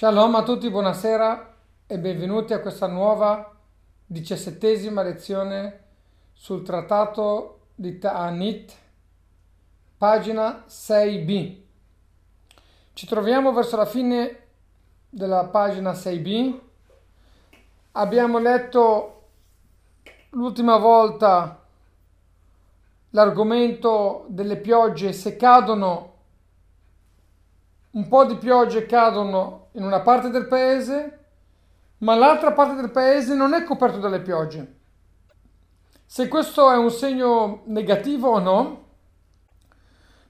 Shalom a tutti, buonasera e benvenuti a questa nuova diciassettesima lezione sul trattato di Ta'anit, pagina 6b. Ci troviamo verso la fine della pagina 6b. Abbiamo letto l'ultima volta l'argomento delle piogge se cadono un po' di piogge cadono in una parte del paese, ma l'altra parte del paese non è coperto dalle piogge. Se questo è un segno negativo o no?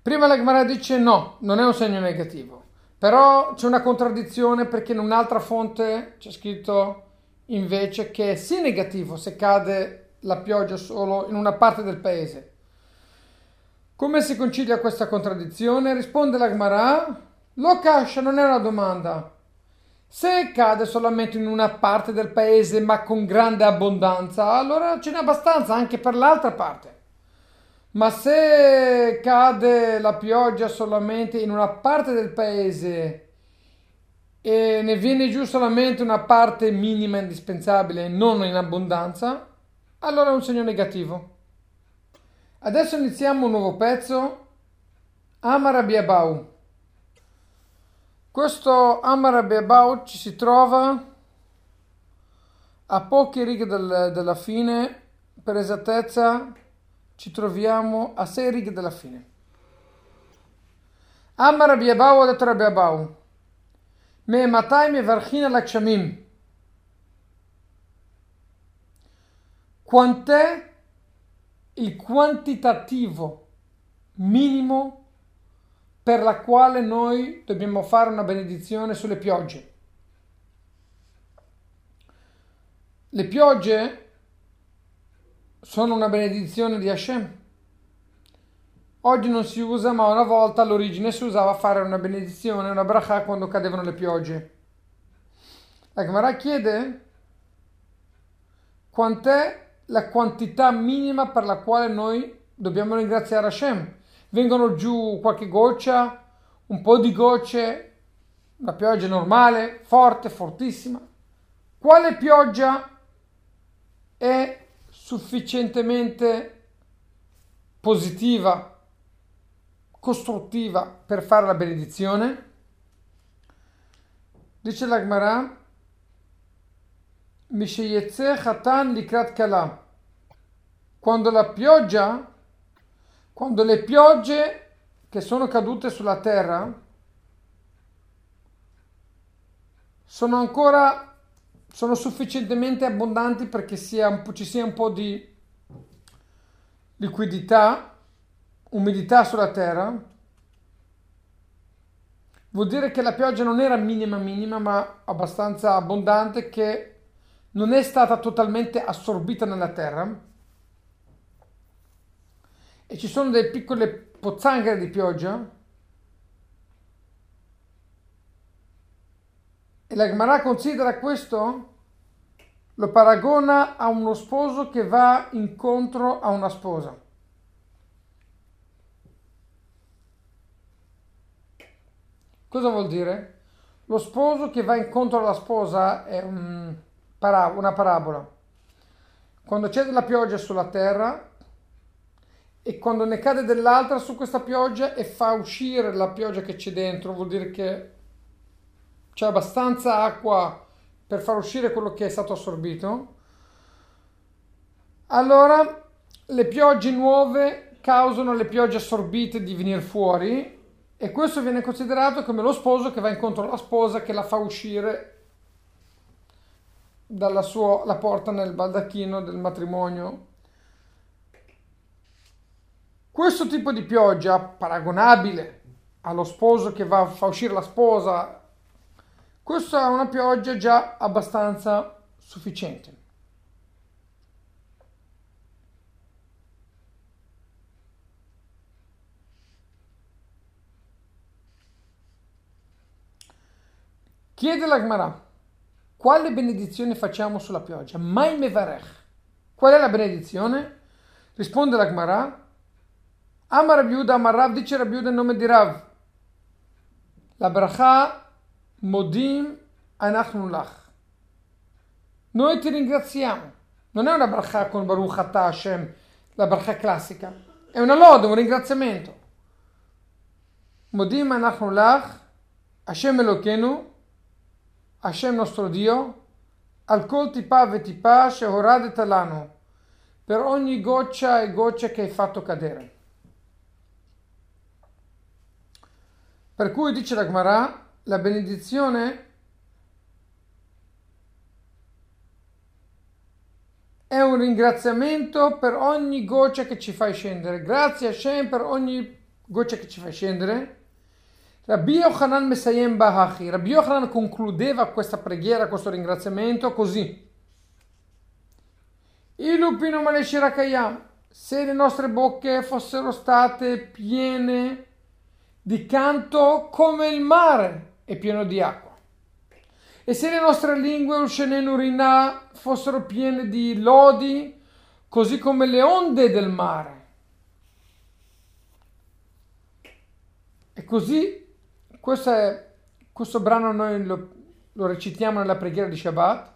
Prima la Gemara dice no, non è un segno negativo. Però c'è una contraddizione perché in un'altra fonte c'è scritto invece che è sì negativo se cade la pioggia solo in una parte del paese. Come si concilia questa contraddizione? Risponde la Gemara lo cash non è una domanda. Se cade solamente in una parte del paese ma con grande abbondanza, allora ce n'è abbastanza anche per l'altra parte. Ma se cade la pioggia solamente in una parte del paese e ne viene giù solamente una parte minima indispensabile, non in abbondanza, allora è un segno negativo. Adesso iniziamo un nuovo pezzo. Amara Biabau. Questo Amar About ci si trova a poche righe del, della fine, per esattezza ci troviamo a sei righe della fine. Amar Abiabau ha detto Abiabau, me matai me varchina lakshamim. Quant'è il quantitativo minimo per la quale noi dobbiamo fare una benedizione sulle piogge. Le piogge sono una benedizione di Hashem. Oggi non si usa, ma una volta all'origine si usava fare una benedizione, una bracha quando cadevano le piogge. La Gemara chiede quant'è la quantità minima per la quale noi dobbiamo ringraziare Hashem vengono giù qualche goccia, un po' di gocce, una pioggia normale, forte, fortissima. Quale pioggia è sufficientemente positiva, costruttiva per fare la benedizione? Dice l'Agmara, Misheyetze Khatan Likrat Kala. Quando la pioggia quando le piogge che sono cadute sulla terra sono ancora sono sufficientemente abbondanti perché sia ci sia un po' di liquidità, umidità sulla terra, vuol dire che la pioggia non era minima minima ma abbastanza abbondante che non è stata totalmente assorbita nella terra e ci sono delle piccole pozzanghere di pioggia e la Gemara considera questo lo paragona a uno sposo che va incontro a una sposa. Cosa vuol dire? Lo sposo che va incontro alla sposa è un una parabola. Quando c'è della pioggia sulla terra, e quando ne cade dell'altra su questa pioggia e fa uscire la pioggia che c'è dentro, vuol dire che c'è abbastanza acqua per far uscire quello che è stato assorbito. Allora le piogge nuove causano le piogge assorbite di venire fuori e questo viene considerato come lo sposo che va incontro alla sposa che la fa uscire dalla sua la porta nel baldacchino del matrimonio questo tipo di pioggia, paragonabile allo sposo che va, fa uscire la sposa, questa è una pioggia già abbastanza sufficiente. Chiede la Gemara, quale benedizione facciamo sulla pioggia? Mai mevarech. Qual è la benedizione? Risponde la Gemara, Amar Rabiuda, Amar Rav, dice Rabiuda in nome di Rav. La bracha modim anachnu lach. Noi ti ringraziamo. Non è una bracha con Baruch Atah Hashem, la bracha classica. È una lode, un ringraziamento. Modim anachnu lach, Hashem Elokeinu, Hashem nostro Dio, al kol tipa vetipa shehoradet alanu, per ogni goccia e goccia che hai fatto cadere. Per cui dice la Gemara, la benedizione è un ringraziamento per ogni goccia che ci fai scendere. Grazie a Shem per ogni goccia che ci fai scendere. Rabbi Yochanan Mesayem Bahachi. Rabbi Yochanan concludeva questa preghiera, questo ringraziamento così. Ilupino Maleshirakayam. Se le nostre bocche fossero state piene di canto come il mare è pieno di acqua. E se le nostre lingue Ushenenurina fossero piene di lodi, così come le onde del mare. E così questo, è, questo brano noi lo, lo, recitiamo nella preghiera di Shabbat.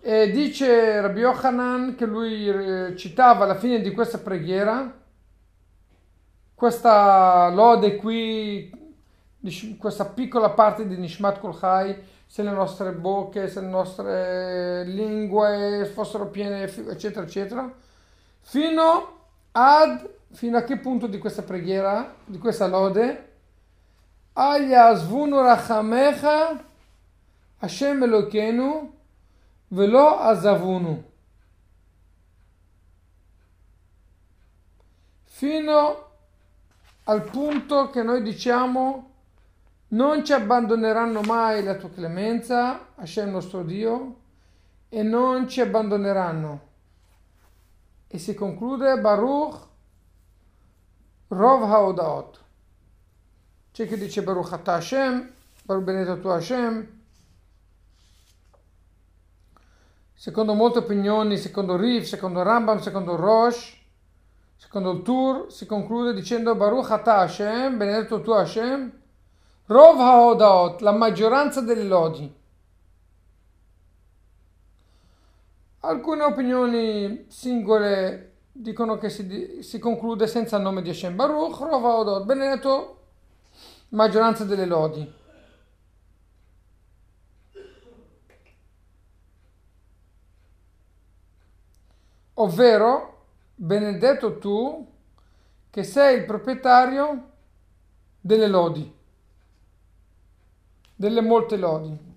E dice Rabbi Yochanan che lui eh, citava alla fine di questa preghiera questa lode qui, questa piccola parte di Nishmat Kulchai, se le nostre bocche, se le nostre lingue fossero piene, eccetera, eccetera, fino ad, fino a che punto di questa preghiera, di questa lode, Aya zvunu rachamecha Hashem Elokeinu velo azavunu. Fino al punto che noi diciamo non ci abbandoneranno mai la tua clemenza, Hashem nostro Dio, e non ci abbandoneranno. E si conclude Baruch Rov Haodaot. C'è chi dice Baruch Ata Hashem, Baruch benedetto tu Hashem. Secondo molte opinioni, secondo Rif, secondo Rambam, secondo Rosh, Secondo il tour si conclude dicendo Baruch Ata Hashem, benedetto tu Hashem, Rov HaOdaot, la maggioranza delle lodi. Alcune opinioni singole dicono che si, si conclude senza il nome di Hashem. Baruch, Rov HaOdaot, benedetto, maggioranza delle lodi. Ovvero benedetto tu che sei il proprietario delle lodi, delle molte lodi.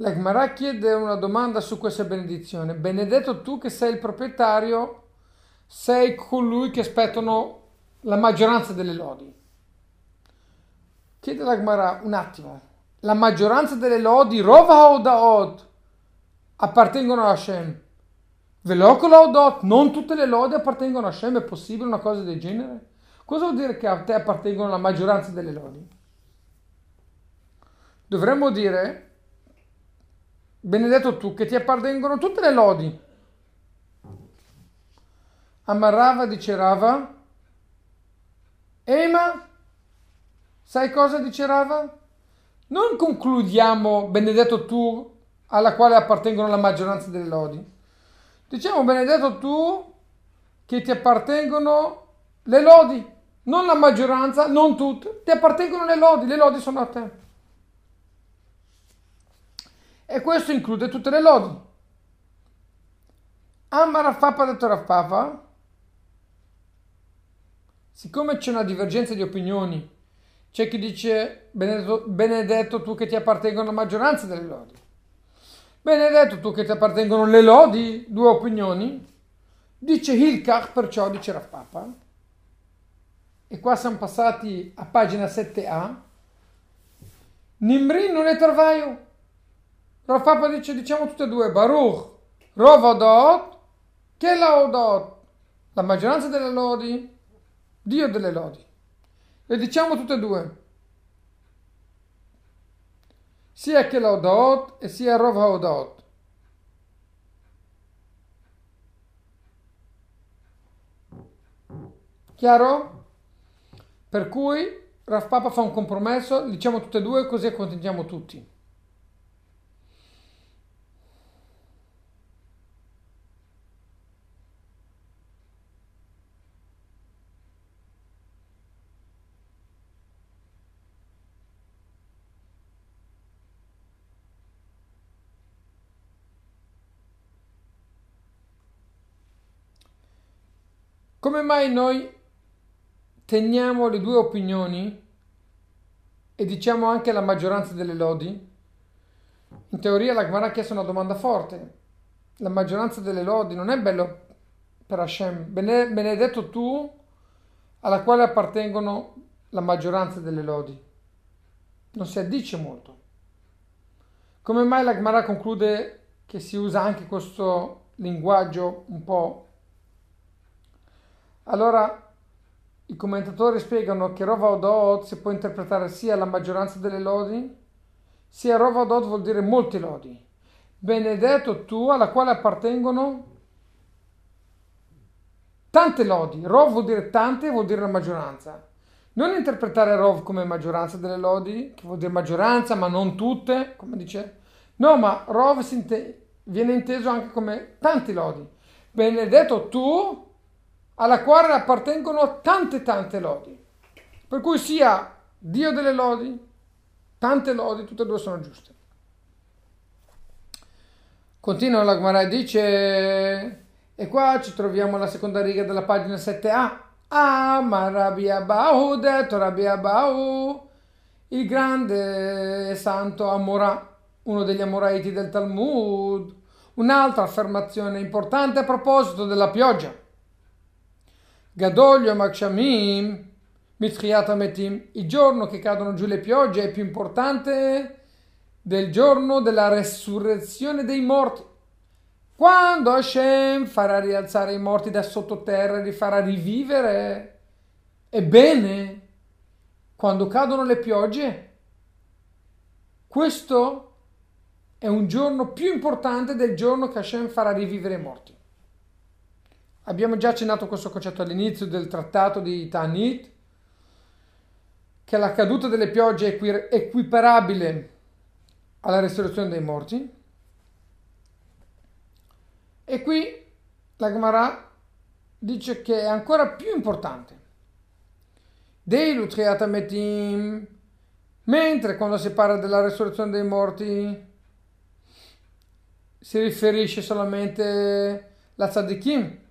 La Gemara chiede una domanda su questa benedizione. Benedetto tu che sei il proprietario, sei colui che aspettano la maggioranza delle lodi. Chiede la Gemara un attimo. La maggioranza delle lodi, Rova o Daod, appartengono a Hashem. Velocola o Dot, non tutte le lodi appartengono a Hashem, è possibile una cosa del genere? Cosa vuol dire che a te appartengono la maggioranza delle lodi? Dovremmo dire, benedetto tu, che ti appartengono tutte le lodi. Amarrava dice Rava, Ema Sai cosa dice Rava? Non concludiamo benedetto tu alla quale appartengono la maggioranza delle lodi. Diciamo benedetto tu che ti appartengono le lodi, non la maggioranza, non tutte, ti appartengono le lodi, le lodi sono a te. E questo include tutte le lodi. Amma Raffafa detto Raffafa, siccome c'è una divergenza di opinioni c'è chi dice benedetto, benedetto tu che ti appartengono la maggioranza delle lodi. Benedetto tu che ti appartengono le lodi, due opinioni. Dice Hilkach, perciò dice Raffapa. E qua siamo passati a pagina 7a. Nimri non è travaio. Raffapa dice, diciamo tutte e due, Baruch, Rovodot, che la Odot. La maggioranza delle lodi, Dio delle lodi. Le diciamo tutte e due. Sia che l'Odaot e sia Rov HaOdaot. Chiaro? Per cui Rav Papa fa un compromesso, diciamo tutte e due così accontentiamo tutti. Come mai noi teniamo le due opinioni e diciamo anche la maggioranza delle lodi? In teoria la Gemara ha chiesto una domanda forte. La maggioranza delle lodi non è bello per Hashem. Benedetto tu alla quale appartengono la maggioranza delle lodi. Non si addice molto. Come mai la Gemara conclude che si usa anche questo linguaggio un po' Allora i commentatori spiegano che Rova Odot si può interpretare sia la maggioranza delle lodi, sia Rova Odot vuol dire molti lodi. Benedetto tu alla quale appartengono tante lodi. Rov vuol dire tante, vuol dire la maggioranza. Non interpretare Rov come maggioranza delle lodi, che vuol dire maggioranza, ma non tutte, come dice. No, ma Rov viene inteso anche come tanti lodi. Benedetto tu alla quale appartengono tante tante lodi. Per cui sia Dio delle lodi, tante lodi, tutte e due sono giuste. Continua la Gemara e dice, e qua ci troviamo alla seconda riga della pagina 7a. Ah, ma Rabbi Abahu, detto Rabbi Abahu, il grande santo Amorà, uno degli Amoraiti del Talmud. Un'altra affermazione importante a proposito della pioggia. Gadol Yom HaGshamim Mitchiat Ametim, il giorno che cadono giù le piogge è più importante del giorno della resurrezione dei morti. Quando Hashem farà rialzare i morti da sottoterra e li farà rivivere, ebbene, quando cadono le piogge, questo è un giorno più importante del giorno che Hashem farà rivivere i morti. Abbiamo già accennato questo concetto all'inizio del trattato di Tanit, che la caduta delle piogge è equiparabile alla resurrezione dei morti. E qui la Gemara dice che è ancora più importante. Dei Lutriatametim, mentre quando si parla della resurrezione dei morti si riferisce solamente alla Tzadikim,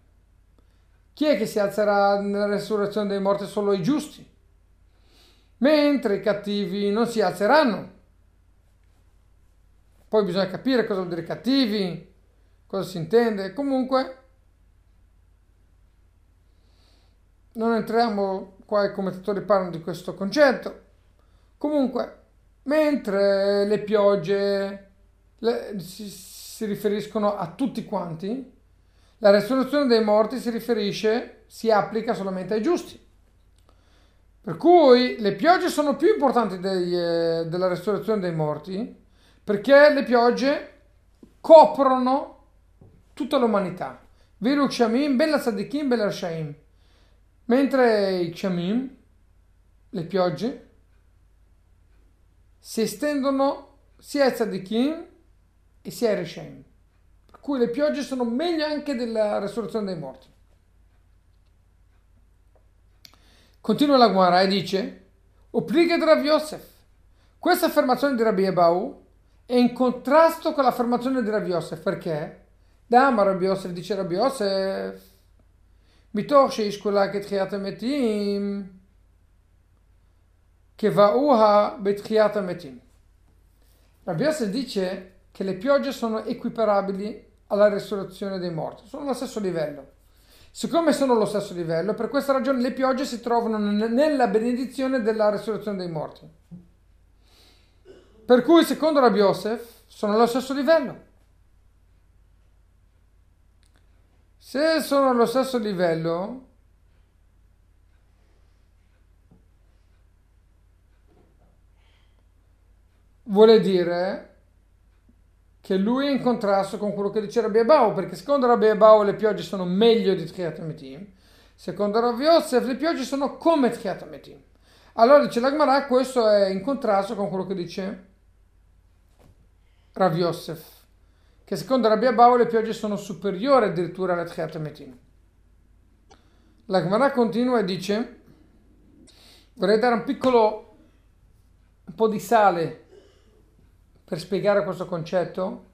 chi è che si alzerà nella resurrezione dei morti? Solo i giusti. Mentre i cattivi non si alzeranno. Poi bisogna capire cosa vuol dire cattivi, cosa si intende. Comunque, non entriamo qua, i commentatori parlano di questo concetto. Comunque, mentre le piogge le, si, si riferiscono a tutti quanti, la resurrezione dei morti si riferisce, si applica solamente ai giusti. Per cui le piogge sono più importanti dei, eh, della resurrezione dei morti perché le piogge coprono tutta l'umanità. Viru Kshamim, Bella Sadikim, Bella Shaim. Mentre i Kshamim, le piogge, si estendono sia ai Tzadikim e sia ai Reshaim cui le piogge sono meglio anche della resurrezione dei morti. Continua la Guara e dice, Opliga di Rav Yosef. Questa affermazione di Rabbi Ebau è in contrasto con l'affermazione di Rav Yosef, perché? Dama Rabbi Yosef dice Rabbi Yosef, מתוך שישקולה כתחיית המתים, כבאוה בתחיית המתים. Rabbi Yosef dice che le piogge sono equiparabili alla resurrezione dei morti, sono allo stesso livello. Siccome sono allo stesso livello, per questa ragione le piogge si trovano nella benedizione della resurrezione dei morti. Per cui, secondo Rabbi Yosef, sono allo stesso livello. Se sono allo stesso livello, vuole dire che lui è in contrasto con quello che dice Rabbi Abau, perché secondo Rabbi Abau le piogge sono meglio di Triat Metim, Secondo Rav Yosef le piogge sono come Tchiat Metim. Allora dice la Gemara, questo è in contrasto con quello che dice Rav Yosef, che secondo Rabbi Abau le piogge sono superiori addirittura alle Tchiat Metim. La Gemara continua e dice, vorrei dare un piccolo un po' di sale per spiegare questo concetto.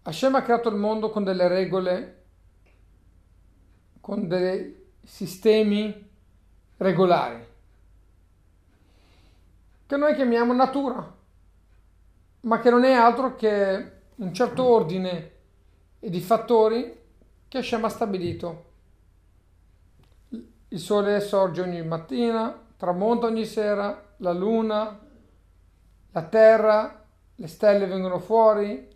Hashem ha creato il mondo con delle regole, con dei sistemi regolari, che noi chiamiamo natura, ma che non è altro che un certo ordine di fattori che Hashem ha stabilito. Il sole sorge ogni mattina, tramonta ogni sera, la luna, la terra, le stelle vengono fuori.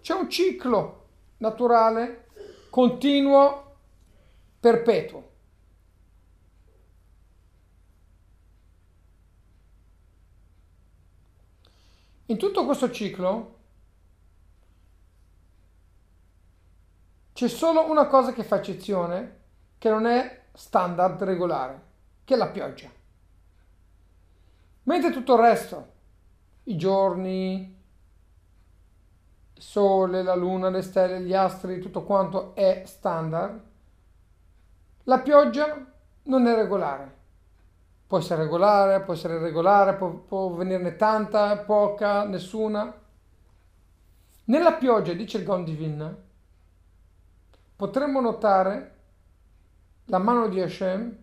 C'è un ciclo naturale, continuo, perpetuo. In tutto questo ciclo c'è solo una cosa che fa eccezione, che non è standard regolare, che è la pioggia. Mentre tutto il resto, i giorni, il sole, la luna, le stelle, gli astri, tutto quanto è standard, la pioggia non è regolare. Può essere regolare, può essere irregolare, può, può venirne tanta, poca, nessuna. Nella pioggia, dice il Gondivin, potremmo notare la mano di Hashem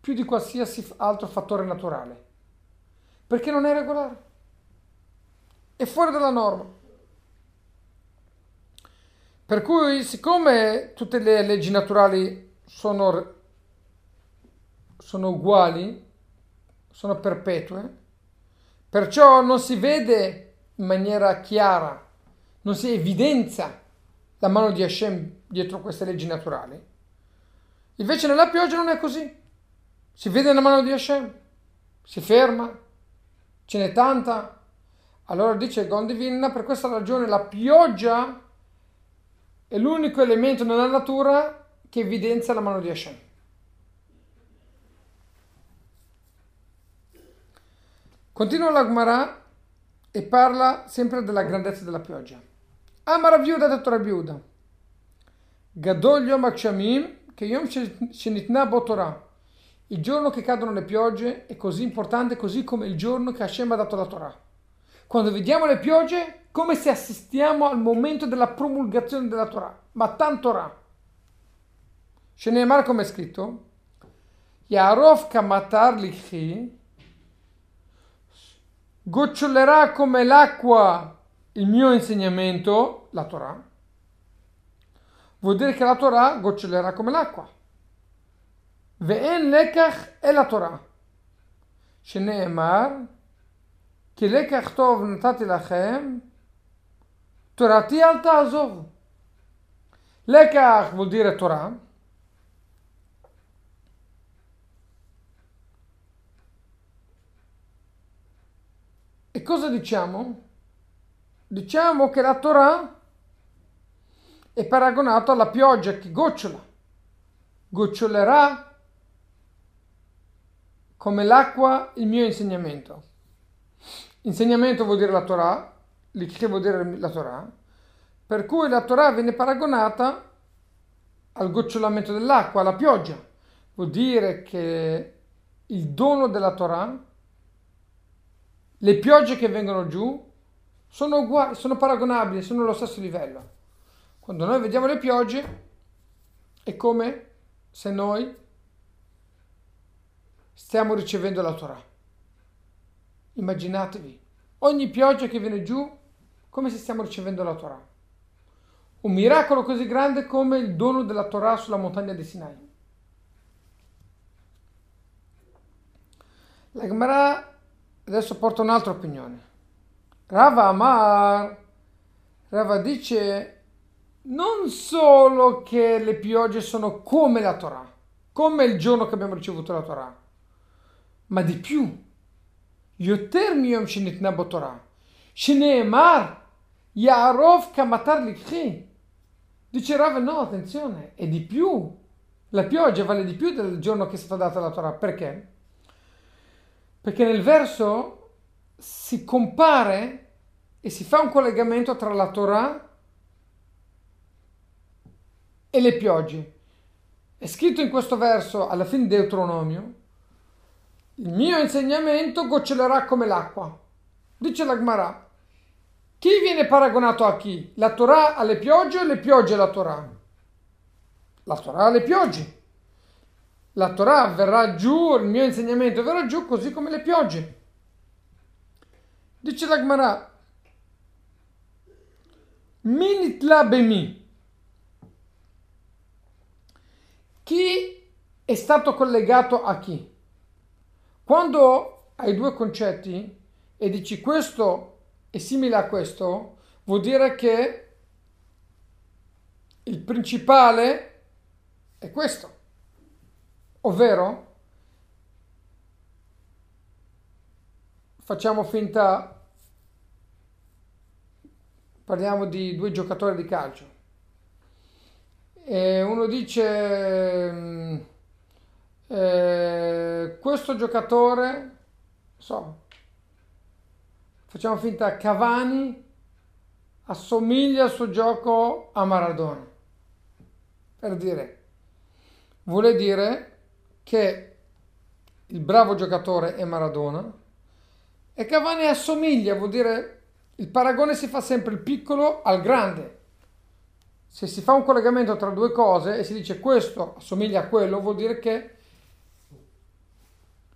più di qualsiasi altro fattore naturale, perché non è regolare, è fuori dalla norma. Per cui, siccome tutte le leggi naturali sono sono uguali, sono perpetue, perciò non si vede in maniera chiara, non si evidenzia la mano di Hashem dietro queste leggi naturali. Invece nella pioggia non è così. Si vede la mano di Hashem, si ferma, ce n'è tanta. Allora dice Gondivin, per questa ragione la pioggia è l'unico elemento nella natura che evidenzia la mano di Hashem. Continua la Gemara e parla sempre della grandezza della pioggia. Amara viuda detto Rabiuda. Gadol Yom che Yom Shenitna Botorah. Il giorno che cadono le piogge è così importante così come il giorno che Hashem ha dato la Torah. Quando vediamo le piogge, come se assistiamo al momento della promulgazione della Torah, ma tanto Torah. Scenemar come è scritto? Yarov kamatar lichi gocciolerà come l'acqua il mio insegnamento, la Torah. Vuol dire che la Torah gocciolerà come l'acqua. Ve'en lekach è la Torah. Scenemar כי לקח טוב נתתי לכם, תורתי אל תעזוב. לקח vuol dire Torah, E cosa diciamo? Diciamo che la Torah è paragonata alla pioggia che gocciola, gocciolerà come l'acqua il mio insegnamento. Insegnamento vuol dire la Torah, che vuol dire la Torah, per cui la Torah viene paragonata al gocciolamento dell'acqua, alla pioggia. Vuol dire che il dono della Torah le piogge che vengono giù sono uguali, sono paragonabili, sono allo stesso livello. Quando noi vediamo le piogge è come se noi stiamo ricevendo la Torah. Immaginatevi, ogni pioggia che viene giù, come se stiamo ricevendo la Torah. Un miracolo così grande come il dono della Torah sulla montagna di Sinai. La Gemara Adesso porto un'altra opinione. Rava Amar, Rava dice non solo che le piogge sono come la Torah, come il giorno che abbiamo ricevuto la Torah, ma di più. יותר מיום שניתנה בתורה, שנאמר, יערוב כמטר לקחי. Dice Rav, no, attenzione, è di più. La pioggia vale di più del giorno che è stata data la Torah. Perché? Perché nel verso si compare e si fa un collegamento tra la Torah e le piogge. È scritto in questo verso, alla fine di Deuteronomio, il mio insegnamento gocciolerà come l'acqua. Dice l'Agmarà. Chi viene paragonato a chi? La Torah alle piogge o le piogge alla Torah? La Torah alle piogge. La Torah verrà giù, il mio insegnamento verrà giù così come le piogge. Dice l'Agmarà. Minit la bemi. Chi è stato collegato a chi? Quando hai due concetti e dici questo è simile a questo, vuol dire che il principale è questo, ovvero facciamo finta, parliamo di due giocatori di calcio. E uno dice mm, eh, questo giocatore so facciamo finta Cavani assomiglia il suo gioco a Maradona. Per dire vuole dire che il bravo giocatore è Maradona e Cavani assomiglia vuol dire il paragone si fa sempre il piccolo al grande. Se si fa un collegamento tra due cose e si dice questo assomiglia a quello, vuol dire che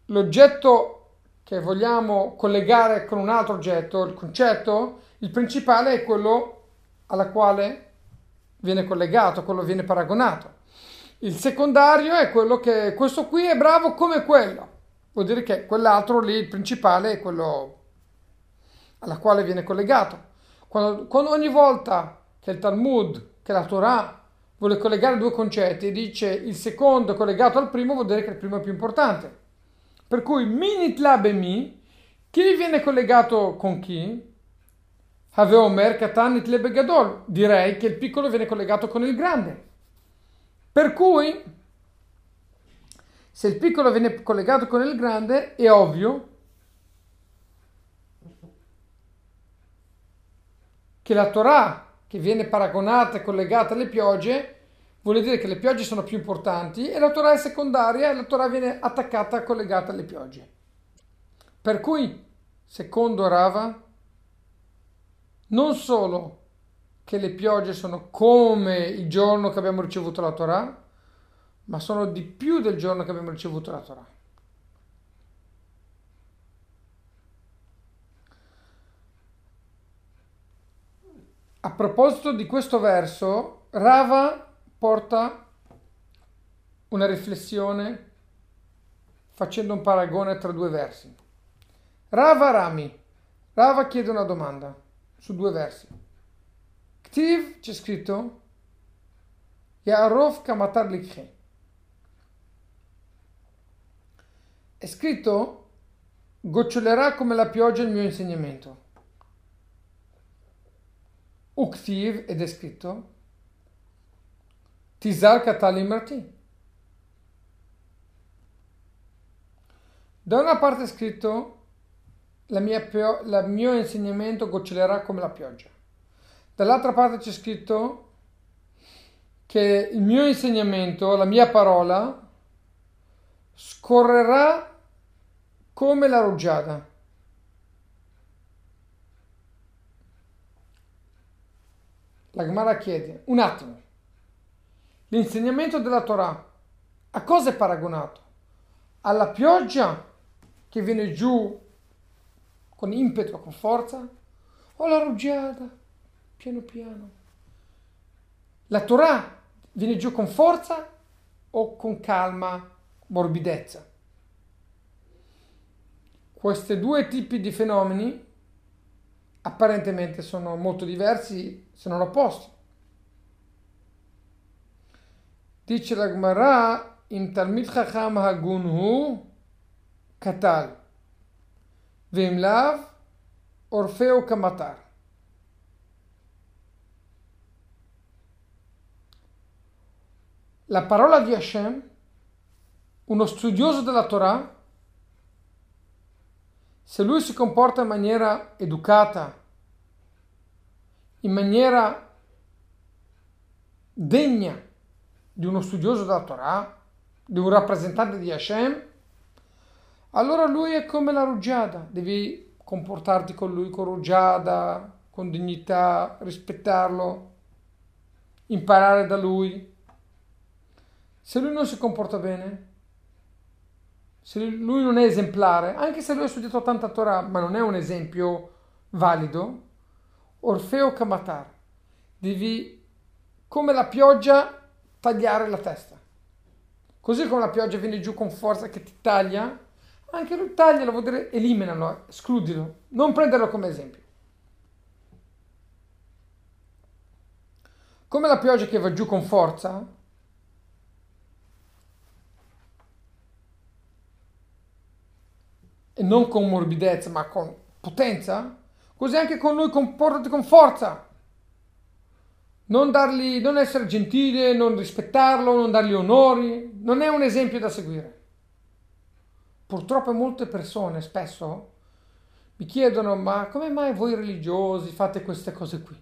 l'oggetto che vogliamo collegare con un altro oggetto, il concetto, il principale è quello alla quale viene collegato, quello viene paragonato. Il secondario è quello che questo qui è bravo come quello. Vuol dire che quell'altro lì, il principale, è quello alla quale viene collegato. Quando, quando ogni volta che il Talmud che la Torah vuole collegare due concetti e dice il secondo collegato al primo vuol dire che il primo è più importante. Per cui minit labemi, chi viene collegato con chi? Haveomer katanit lebegadol. Direi che il piccolo viene collegato con il grande. Per cui, se il piccolo viene collegato con il grande, è ovvio che la Torah che viene paragonata e collegata alle piogge, vuol dire che le piogge sono più importanti e la Torah è secondaria e la Torah viene attaccata collegata alle piogge. Per cui, secondo Rava, non solo che le piogge sono come il giorno che abbiamo ricevuto la Torah, ma sono di più del giorno che abbiamo ricevuto la Torah. A proposito di questo verso, Rava porta una riflessione facendo un paragone tra due versi. Rava Rami. Rava chiede una domanda su due versi. Ktiv c'è scritto Yarov Kamatar Likhe. È scritto gocciolerà come la pioggia il mio insegnamento. Uktiv ed è scritto Tizar Katalimrati. Da una parte è scritto la mia pio- il mio insegnamento gocciolerà come la pioggia. Dall'altra parte c'è scritto che il mio insegnamento, la mia parola, scorrerà come la rugiada. La Gemara chiede, un attimo, l'insegnamento della Torah a cosa è paragonato? Alla pioggia che viene giù con impeto, con forza? O alla rugiada, piano piano? La Torah viene giù con forza o con calma, morbidezza? Questi due tipi di fenomeni apparentemente sono molto diversi se non opposti. Dice la Gemara, im Talmid Chacham Hagun hu Katal, vim lav Orfeo Kamatar. la parola di Hashem, uno studioso della Torah, se lui si comporta in maniera educata, in maniera degna di uno studioso della Torah, di un rappresentante di Hashem, allora lui è come la rugiada, devi comportarti con lui con rugiada, con dignità, rispettarlo, imparare da lui. Se lui non si comporta bene, se lui non è esemplare, anche se lui ha studiato tanta Torah, ma non è un esempio valido, Orfeo Kamatar, devi, come la pioggia, tagliare la testa. Così come la pioggia viene giù con forza che ti taglia, anche lui taglialo, vuol dire eliminalo, escludilo, non prenderlo come esempio. Come la pioggia che va giù con forza, e non con morbidezza, ma con potenza, così anche con lui comportati con forza. Non, dargli, non essere gentile, non rispettarlo, non dargli onori, non è un esempio da seguire. Purtroppo molte persone spesso mi chiedono ma come mai voi religiosi fate queste cose qui?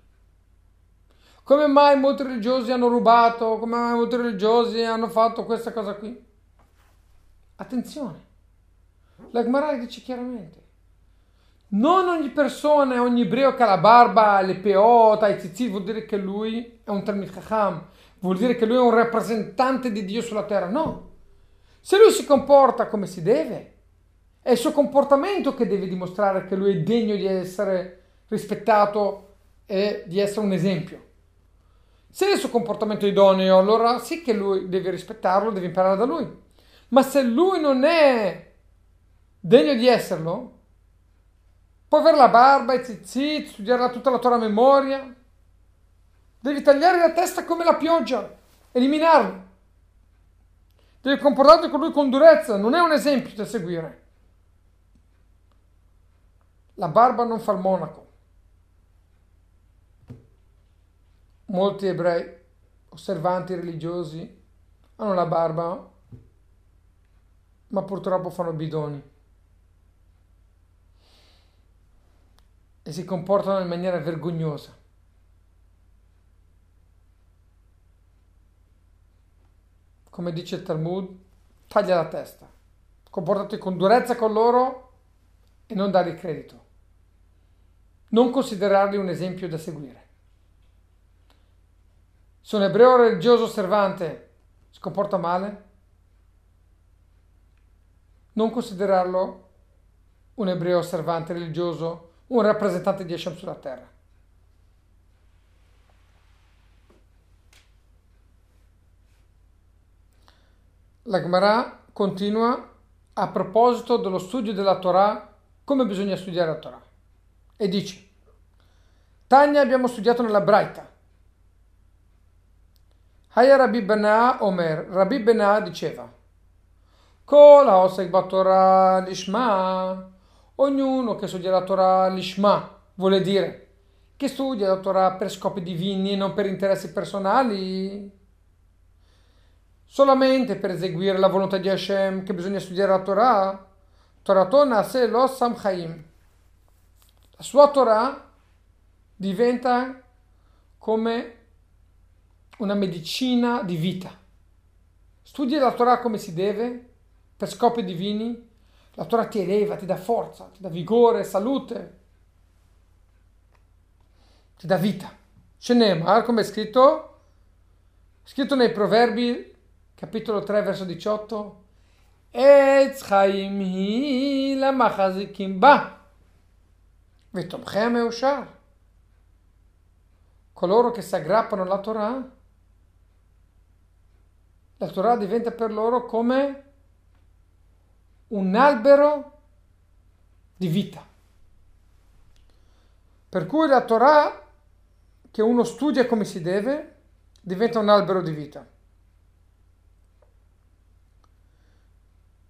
Come mai molti religiosi hanno rubato? Come mai molti religiosi hanno fatto questa cosa qui? Attenzione, la Gemara dice chiaramente, non ogni persona, ogni ebreo che ha la barba, le peota, i zizi, vuol dire che lui è un Talmid Chacham, vuol dire che lui è un rappresentante di Dio sulla terra, no. Se lui si comporta come si deve, è il suo comportamento che deve dimostrare che lui è degno di essere rispettato e di essere un esempio. Se il suo comportamento è idoneo, allora sì che lui deve rispettarlo, deve imparare da lui. Ma se lui non è degno di esserlo, può avere la barba, i zizzit, studiare tutta la tua memoria, devi tagliare la testa come la pioggia, eliminarlo. Devi comportarti con lui con durezza, non è un esempio da seguire. La barba non fa il monaco. Molti ebrei, osservanti religiosi, hanno la barba, ma purtroppo fanno bidoni. E si comportano in maniera vergognosa. come dice il Talmud, taglia la testa, comportati con durezza con loro e non dargli credito. Non considerarli un esempio da seguire. Se un ebreo religioso osservante si comporta male, non considerarlo un ebreo osservante religioso, un rappresentante di Hashem sulla terra. La Gemara continua a proposito dello studio della Torah, come bisogna studiare la Torah. E dice, Tanya abbiamo studiato nella Braita. Haya Rabbi Benah Omer, Rabbi Benah diceva, Kol haosek Torah lishma, ognuno che studia la Torah lishma, vuole dire che studia la Torah per scopi divini e non per interessi personali, solamente per eseguire la volontà di Hashem che bisogna studiare la Torah, Toratona se lo Samchaim. La sua Torah diventa come una medicina di vita. Studi la Torah come si deve, per scopi divini, la Torah ti eleva, ti dà forza, ti dà vigore, salute, ti dà vita. Shenemar, come è scritto? Scritto nei Proverbi, capitolo 3, verso 18. Etz chaim hi la machazikim ba. Vetomchem eushar. Coloro che si aggrappano alla Torah, la Torah diventa per loro come un albero di vita. Per cui la Torah, che uno studia come si deve, diventa un albero di vita.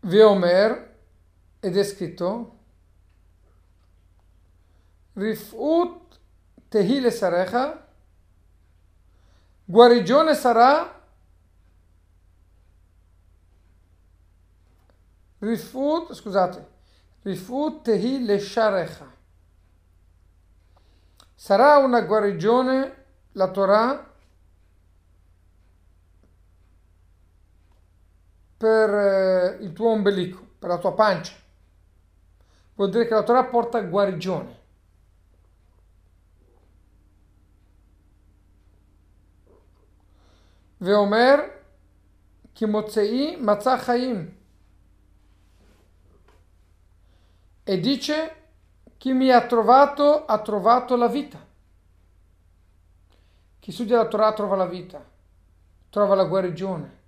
Veomer ed è scritto Rifut tehile sarecha guarigione sarà Rifut, scusate, rifut tehi lesharecha. Sarà una guarigione la Torah per eh, il tuo ombelico, per la tua pancia. Vuol dire che la Torah porta guarigione. Veomer Kimotzei Matzah Chaim. E dice chi mi ha trovato ha trovato la vita. Chi studia la Torah trova la vita, trova la guarigione,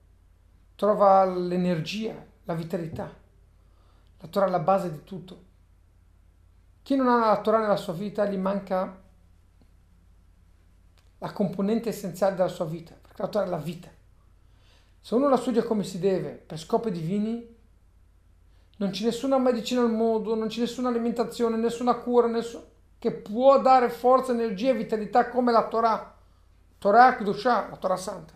trova l'energia, la vitalità. La Torah è la base di tutto. Chi non ha la Torah nella sua vita gli manca la componente essenziale della sua vita, perché la Torah è la vita. Se uno la studia come si deve, per scopi divini, non c'è nessuna medicina al mondo, non c'è nessuna alimentazione, nessuna cura nessun... che può dare forza, energia e vitalità come la Torah. Torah Kudusha, la Torah Santa.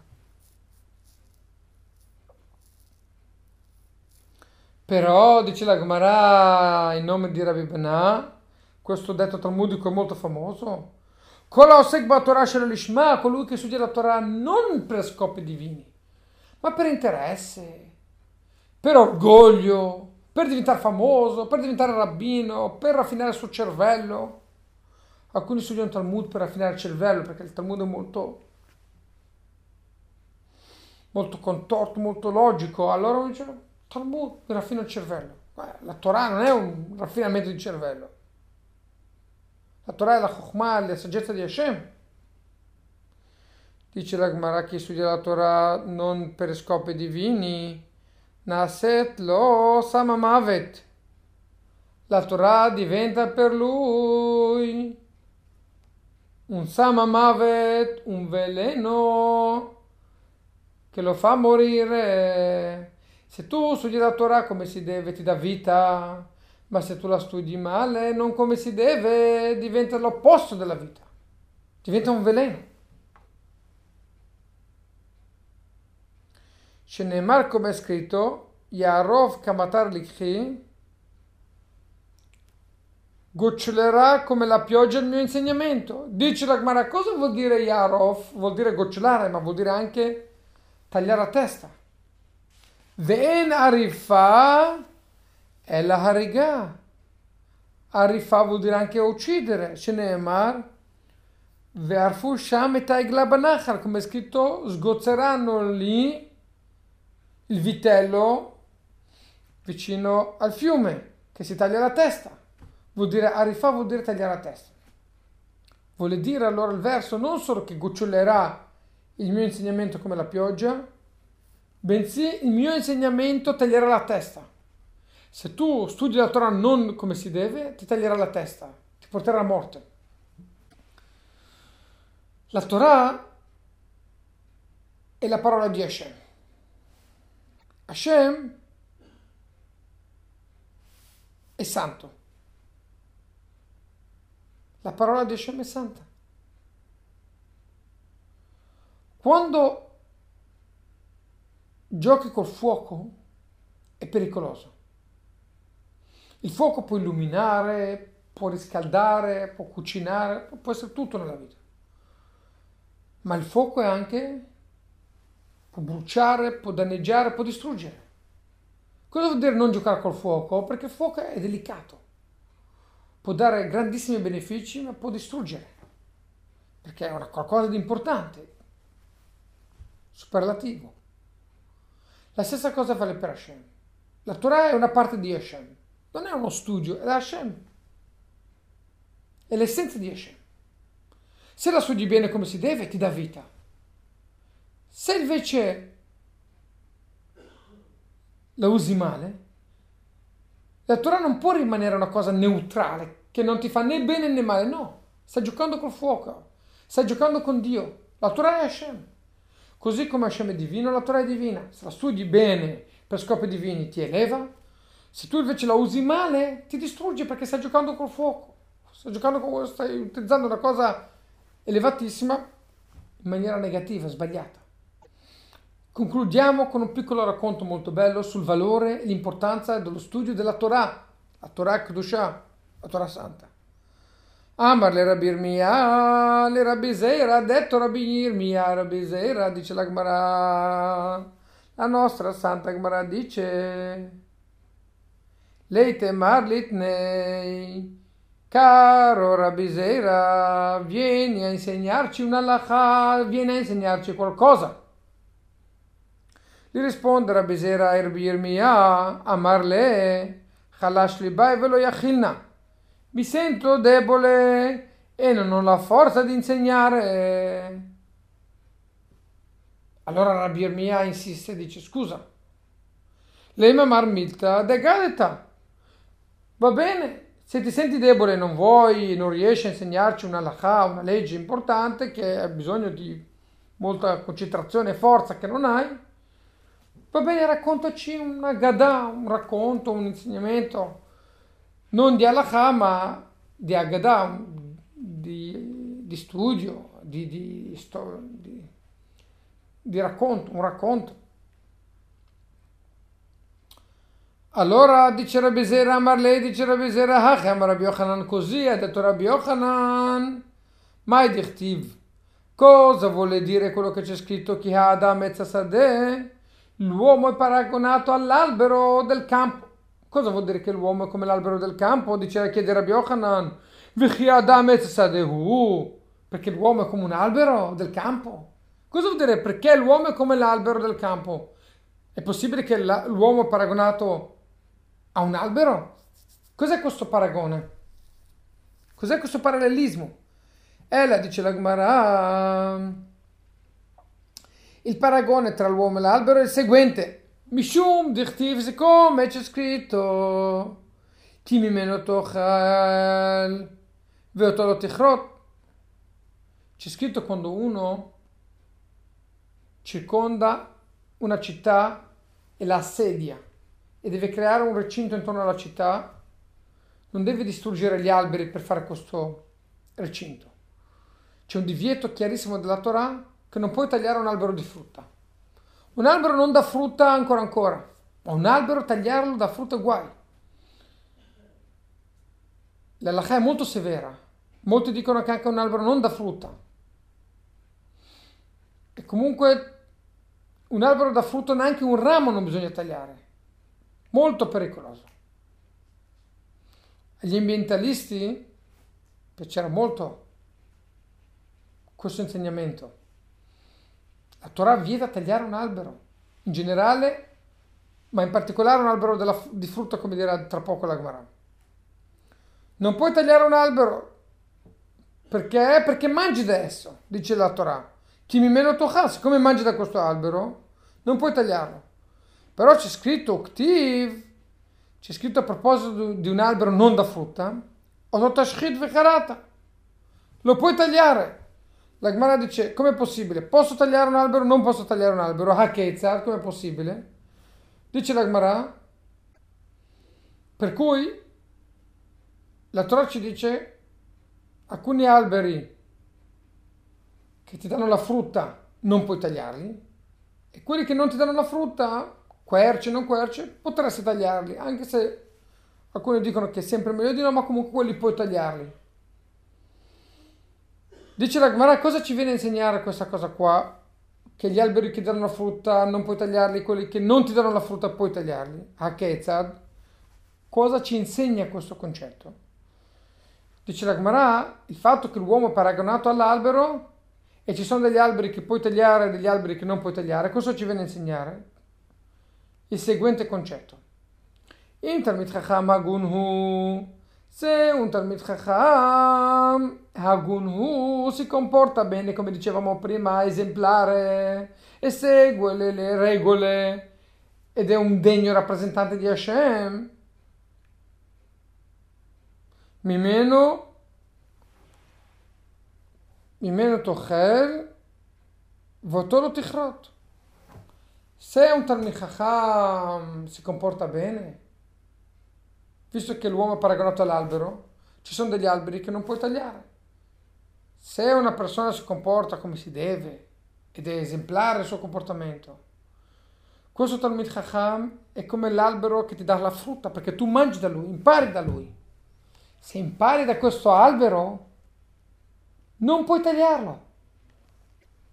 Però, dice la Gemara in nome di Rabbi Benah, questo detto talmudico è molto famoso, colui che studia la Torah non per scopi divini, ma per interesse, per orgoglio, per diventare famoso, per diventare rabbino, per raffinare il suo cervello. Alcuni studiano il Talmud per raffinare il cervello, perché il Talmud è molto, molto contorto, molto logico. Allora uno dice, Talmud raffina il cervello. La Torah non è un raffinamento di cervello. La Torah è la Chokhmah, la saggezza di Hashem. Dice la Gemara che studia la Torah non per scopi divini, Naset lo samamavet. La Torah diventa per lui un samamavet, un veleno che lo fa morire. Se tu studi la Torah come si deve, ti dà vita, ma se tu la studi male, non come si deve, diventa l'opposto della vita. Diventa un veleno. שנאמר come è scritto, Yarov Kamatar Likhi, gocciolerà come la pioggia il mio insegnamento. Dice la Gemara, cosa vuol dire Yarov? Vuol dire gocciolare, ma vuol dire anche tagliare la testa. Ve'en arifa è la hariga. Arifa vuol dire anche uccidere. Sheneemar, ve'arfu sham et come è scritto, sgozzeranno lì il vitello vicino al fiume che si taglia la testa. Vuol dire arifa vuol dire tagliare la testa. Vuole dire allora il verso non solo che gocciolerà il mio insegnamento come la pioggia, bensì il mio insegnamento taglierà la testa. Se tu studi la Torah non come si deve, ti taglierà la testa, ti porterà a morte. La Torah è la parola di Hashem. Hashem è santo. La parola di Hashem è santa. Quando giochi col fuoco è pericoloso. Il fuoco può illuminare, può riscaldare, può cucinare, può essere tutto nella vita. Ma il fuoco è anche può bruciare, può danneggiare, può distruggere. Cosa vuol dire non giocare col fuoco? Perché il fuoco è delicato. Può dare grandissimi benefici, ma può distruggere. Perché è una qualcosa di importante, superlativo. La stessa cosa vale per Hashem. La Torah è una parte di Hashem, non è uno studio, è Hashem. È l'essenza di Hashem. Se la studi bene come si deve, ti dà vita. Se invece la usi male, la Torah non può rimanere una cosa neutrale, che non ti fa né bene né male, no. Stai giocando col fuoco, stai giocando con Dio. La Torah è Hashem. Così come Hashem è divino, la Torah è divina. Se la studi bene per scopi divini ti eleva, se tu invece la usi male ti distrugge perché stai giocando col fuoco. Stai, giocando con, stai utilizzando una cosa elevatissima in maniera negativa, sbagliata. Concludiamo con un piccolo racconto molto bello sul valore e l'importanza dello studio della Torah, la Torah Kedusha, la Torah Santa. Amar le Rabbi Irmia, le Rabbi Zeira, ha detto Rabbi Irmia, Rabbi Zeira, dice la Gemara, la nostra Santa Gemara dice, Leite Marlitnei, caro Rabbi Zeira, vieni a insegnarci una lacha, vieni a insegnarci qualcosa. Gli risponde Rabbi Rabbi Irmia, Amar le, Chalash libai velo yachilna mi sento debole e non ho la forza di insegnare. Allora Rabbi Irmia insiste e dice scusa, lei mamar milta de gadeta. Va bene, se ti senti debole e non vuoi, non riesci a insegnarci una lacha, una legge importante che ha bisogno di molta concentrazione e forza che non hai, va bene, raccontaci una gada, un racconto, un insegnamento non di halakha ma di Agadah, di, di studio, di, di, di, di racconto, un racconto. Allora dice Rabbi Zera Marley, dice Rabbi Zera Hachem, Rabbi Yochanan così, ha detto Rabbi Yochanan, mai dichtiv. Cosa vuole dire quello che c'è scritto Chi ha Adam e L'uomo è paragonato all'albero del campo. Cosa vuol dire che l'uomo è come l'albero del campo? Dice chiede Rabbi Yochanan. Perché l'uomo è come un albero del campo. Cosa vuol dire perché l'uomo è come l'albero del campo? È possibile che l'uomo è paragonato a un albero? Cos'è questo paragone? Cos'è questo parallelismo? Ella dice la Gemara. Il paragone tra l'uomo e l'albero è il seguente. Mishum dichtiv, siccome c'è scritto chi meno tochal veotolo tichrot. C'è scritto quando uno circonda una città e la assedia e deve creare un recinto intorno alla città, non deve distruggere gli alberi per fare questo recinto. C'è un divieto chiarissimo della Torah che non puoi tagliare un albero di frutta. Un albero non dà frutta ancora ancora, ma un albero tagliarlo dà frutta uguali. La lacha è molto severa. Molti dicono che anche un albero non dà frutta. E comunque un albero dà frutto neanche un ramo non bisogna tagliare. Molto pericoloso. Agli ambientalisti piaceva molto questo insegnamento. La Torah vieta tagliare un albero, in generale, ma in particolare un albero della, di frutta, come dirà tra poco la Gemara. Non puoi tagliare un albero perché? Perché mangi da esso, dice la Torah. Chi mi meno tocha, siccome mangi da questo albero, non puoi tagliarlo. Però c'è scritto Uktiv, c'è scritto a proposito di un albero non da frutta, lo puoi tagliare. La Gemara dice, com'è possibile? Posso tagliare un albero? Non posso tagliare un albero. Haketzar, com'è possibile? Dice la Gemara, per cui la Torah ci dice, alcuni alberi che ti danno la frutta non puoi tagliarli e quelli che non ti danno la frutta, querce, non querce, potresti tagliarli, anche se alcuni dicono che è sempre meglio di no, ma comunque quelli puoi tagliarli. Dice la Gemara, cosa ci viene a insegnare questa cosa qua? Che gli alberi che danno la frutta non puoi tagliarli, quelli che non ti danno la frutta puoi tagliarli. A Ketzad, cosa ci insegna questo concetto? Dice la Gemara, il fatto che l'uomo è paragonato all'albero e ci sono degli alberi che puoi tagliare e degli alberi che non puoi tagliare, cosa ci viene a insegnare? Il seguente concetto. Intermit chacham agunhu se un Talmid Chacham Hagun si comporta bene, come dicevamo prima, esemplare e segue le, le regole ed è un degno rappresentante di Hashem, Mimeno Mimeno Tochel Votoro Tichrot. Se un Talmid Chacham si comporta bene, visto che l'uomo è paragonato all'albero, ci sono degli alberi che non puoi tagliare. Se una persona si comporta come si deve ed è esemplare il suo comportamento, Questo Talmud Chacham è come l'albero che ti dà la frutta, perché tu mangi da lui, impari da lui. Se impari da questo albero, non puoi tagliarlo,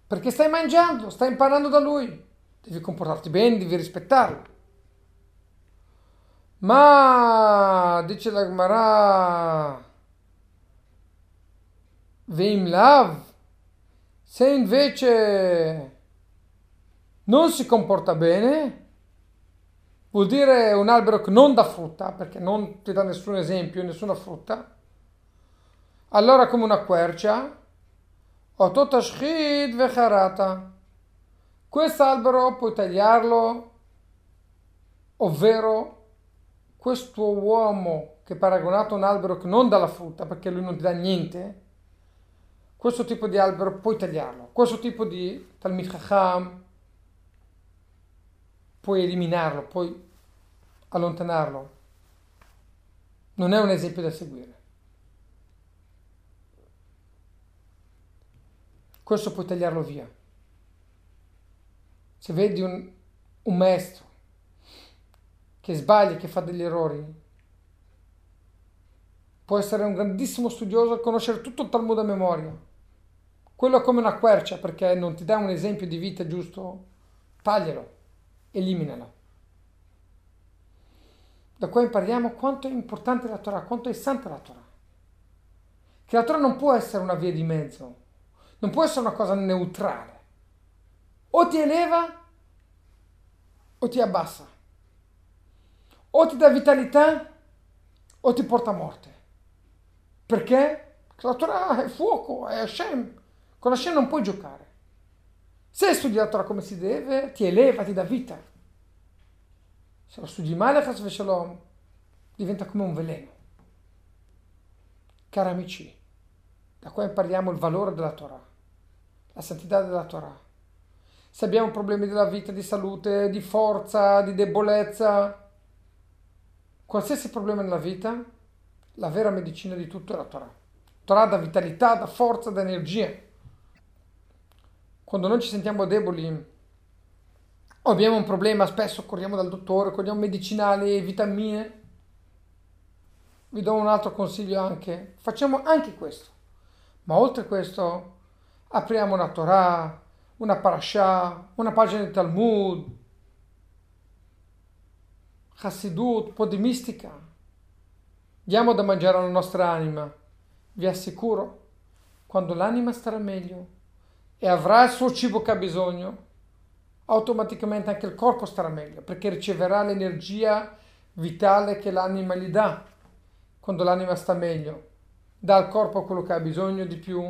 perché stai mangiando, stai imparando da lui. Devi comportarti bene, devi rispettarlo. Ma dice la Gemara, Veim Lav, se invece non si comporta bene, vuol dire un albero che non dà frutta, perché non ti dà nessun esempio, nessuna frutta, allora come una quercia, o totashchid vecharata. Questo albero puoi tagliarlo, ovvero questo uomo che è paragonato a un albero che non dà la frutta perché lui non ti dà niente, questo tipo di albero puoi tagliarlo, questo tipo di Talmid Chacham puoi eliminarlo, puoi allontanarlo. Non è un esempio da seguire. Questo puoi tagliarlo via. Se vedi un, un maestro che sbaglia, che fa degli errori. Può essere un grandissimo studioso e conoscere tutto il Talmud a memoria. Quello è come una quercia perché non ti dà un esempio di vita giusto. Taglialo, eliminalo. Da qua impariamo quanto è importante la Torah, quanto è santa la Torah. Che la Torah non può essere una via di mezzo, non può essere una cosa neutrale. O ti eleva o ti abbassa o ti dà vitalità o ti porta a morte. Perché? La Torah è fuoco, è Hashem. Con Hashem non puoi giocare. Se studi la Torah come si deve, ti eleva, ti dà vita. Se lo studi male, Shalom, diventa come un veleno. Cari amici, da qua impariamo il valore della Torah, la santità della Torah. Se abbiamo problemi della vita, di salute, di forza, di debolezza, Qualsiasi problema nella vita, la vera medicina di tutto è la Torah. Torah dà vitalità, dà forza, dà energia. Quando noi ci sentiamo deboli o abbiamo un problema, spesso corriamo dal dottore, corriamo medicinali, vitamine. Vi do un altro consiglio anche. Facciamo anche questo. Ma oltre a questo, apriamo una Torah, una parasha, una pagina di Talmud, Hassidut, un po' di mistica. Diamo da mangiare alla nostra anima. Vi assicuro, quando l'anima starà meglio e avrà il suo cibo che ha bisogno, automaticamente anche il corpo starà meglio, perché riceverà l'energia vitale che l'anima gli dà. Quando l'anima sta meglio, dà al corpo quello che ha bisogno di più,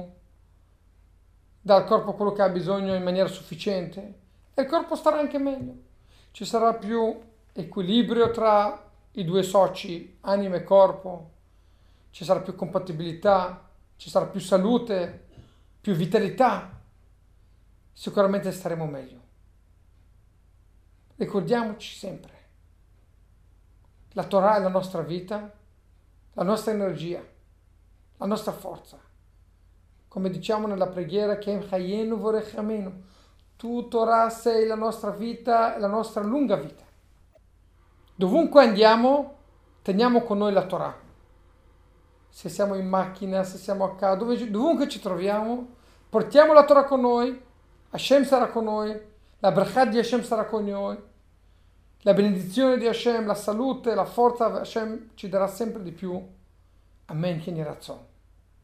dà al corpo quello che ha bisogno in maniera sufficiente e il corpo starà anche meglio. Ci sarà più equilibrio tra i due soci, anima e corpo, ci sarà più compatibilità, ci sarà più salute, più vitalità, sicuramente staremo meglio. Ricordiamoci sempre, la Torah è la nostra vita, la nostra energia, la nostra forza. Come diciamo nella preghiera, che tu Torah sei la nostra vita la nostra lunga vita. Dovunque andiamo, teniamo con noi la Torah. Se siamo in macchina, se siamo a casa, dovunque ci troviamo, portiamo la Torah con noi, Hashem sarà con noi, la brachat di Hashem sarà con noi, la benedizione di Hashem, la salute, la forza, Hashem ci darà sempre di più. Amen, che ne razzone.